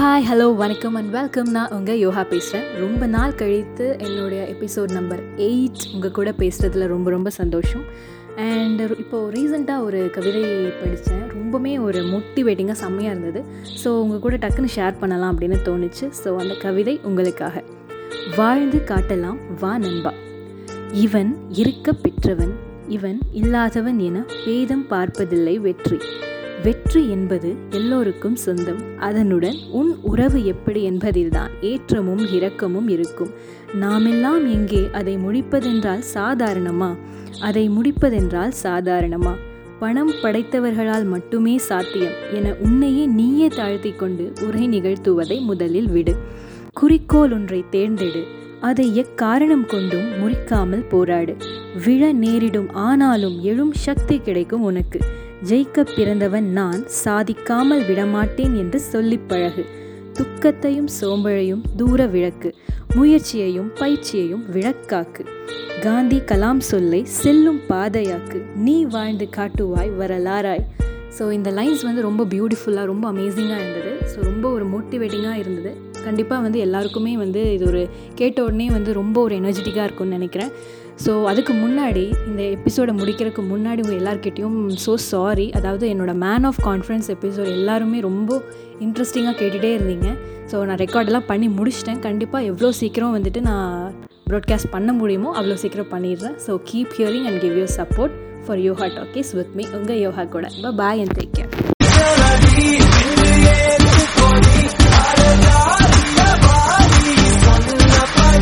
Hi hello வணக்கம் and welcome நான் உங்கள் யோகா பேசுகிறேன் ரொம்ப நாள் கழித்து என்னுடைய எபிசோட் நம்பர் எயிட் உங்கள் கூட பேசுகிறதுல ரொம்ப ரொம்ப சந்தோஷம். அண்ட் இப்போது ரீசெண்டாக ஒரு கவிதை படித்தேன். ரொம்பவுமே ஒரு மோட்டிவேட்டிங்காக செம்மையாக இருந்தது. ஸோ உங்கள் கூட டக்குன்னு ஷேர் பண்ணலாம் அப்படின்னு தோணுச்சு. ஸோ அந்த கவிதை உங்களுக்காக. வாழ்ந்து காட்டலாம் வா நண்பா. இவன் இருக்க பெற்றவன் இவன் இல்லாதவன் என பேதம் பார்ப்பதில்லை வெற்றி. வெற்றி என்பது எல்லோருக்கும் சொந்தம். அதனுடன் உன் உறவு எப்படி என்பதில்தான் ஏற்றமும் இரக்கமும் இருக்கும். நாமெல்லாம் எங்கே அதை முடிப்பதென்றால் சாதாரணமா? அதை முடிப்பதென்றால் சாதாரணமா? பணம் படைத்தவர்களால் மட்டுமே சாத்தியம் என உன்னையே நீயே தாழ்த்தி கொண்டு உரை நிகழ்த்துவதை முதலில் விடு. குறிக்கோள் ஒன்றை தேர்ந்தெடு. அதை எக்காரணம் கொண்டும் முறிக்காமல் போராடு. விழ நேரிடும் ஆனாலும் எழும் சக்தி கிடைக்கும் உனக்கு. ஜெயிக்க பிறந்தவன் நான் சாதிக்காமல் விடமாட்டேன் என்று சொல்லிப் பழகு. துக்கத்தையும் சோம்பழையும் தூர விளக்கு முயற்சியையும் பயிற்சியையும் விளக்காக்கு. காந்தி கலாம் சொல்லை செல்லும் பாதையாக்கு நீ வாழ்ந்து காட்டுவாய் வரலாறாய். ஸோ இந்த லைன்ஸ் வந்து ரொம்ப பியூட்டிஃபுல்லாக ரொம்ப அமேசிங்காக இருந்தது. ஸோ ரொம்ப ஒரு மோட்டிவேட்டிங்காக இருந்தது. கண்டிப்பாக வந்து எல்லாருக்குமே வந்து இது ஒரு கேட்ட உடனே வந்து ரொம்ப ஒரு எனர்ஜெட்டிக்காக இருக்கும்னு நினைக்கிறேன். ஸோ அதுக்கு முன்னாடி இந்த எபிசோடை முடிக்கிறதுக்கு முன்னாடி உங்கள் எல்லாருக்கிட்டேயும் ஸோ சாரி அதாவது என்னோடய மேன் ஆஃப் கான்ஃபரன்ஸ் எபிசோட் எல்லாருமே ரொம்ப இன்ட்ரெஸ்டிங்காக கேட்டுகிட்டே இருந்தீங்க. ஸோ நான் ரெக்கார்டெல்லாம் பண்ணி முடிச்சிட்டேன். கண்டிப்பாக எவ்வளோ சீக்கிரம் வந்துட்டு நான் ப்ராட்காஸ்ட் பண்ண முடியுமோ அவ்வளோ சீக்கிரம் பண்ணிடுறேன். So keep hearing and give you support for yoga talkies with me உங்கள் யோகா கூட. பாய் அண்ட் டேக் கேர்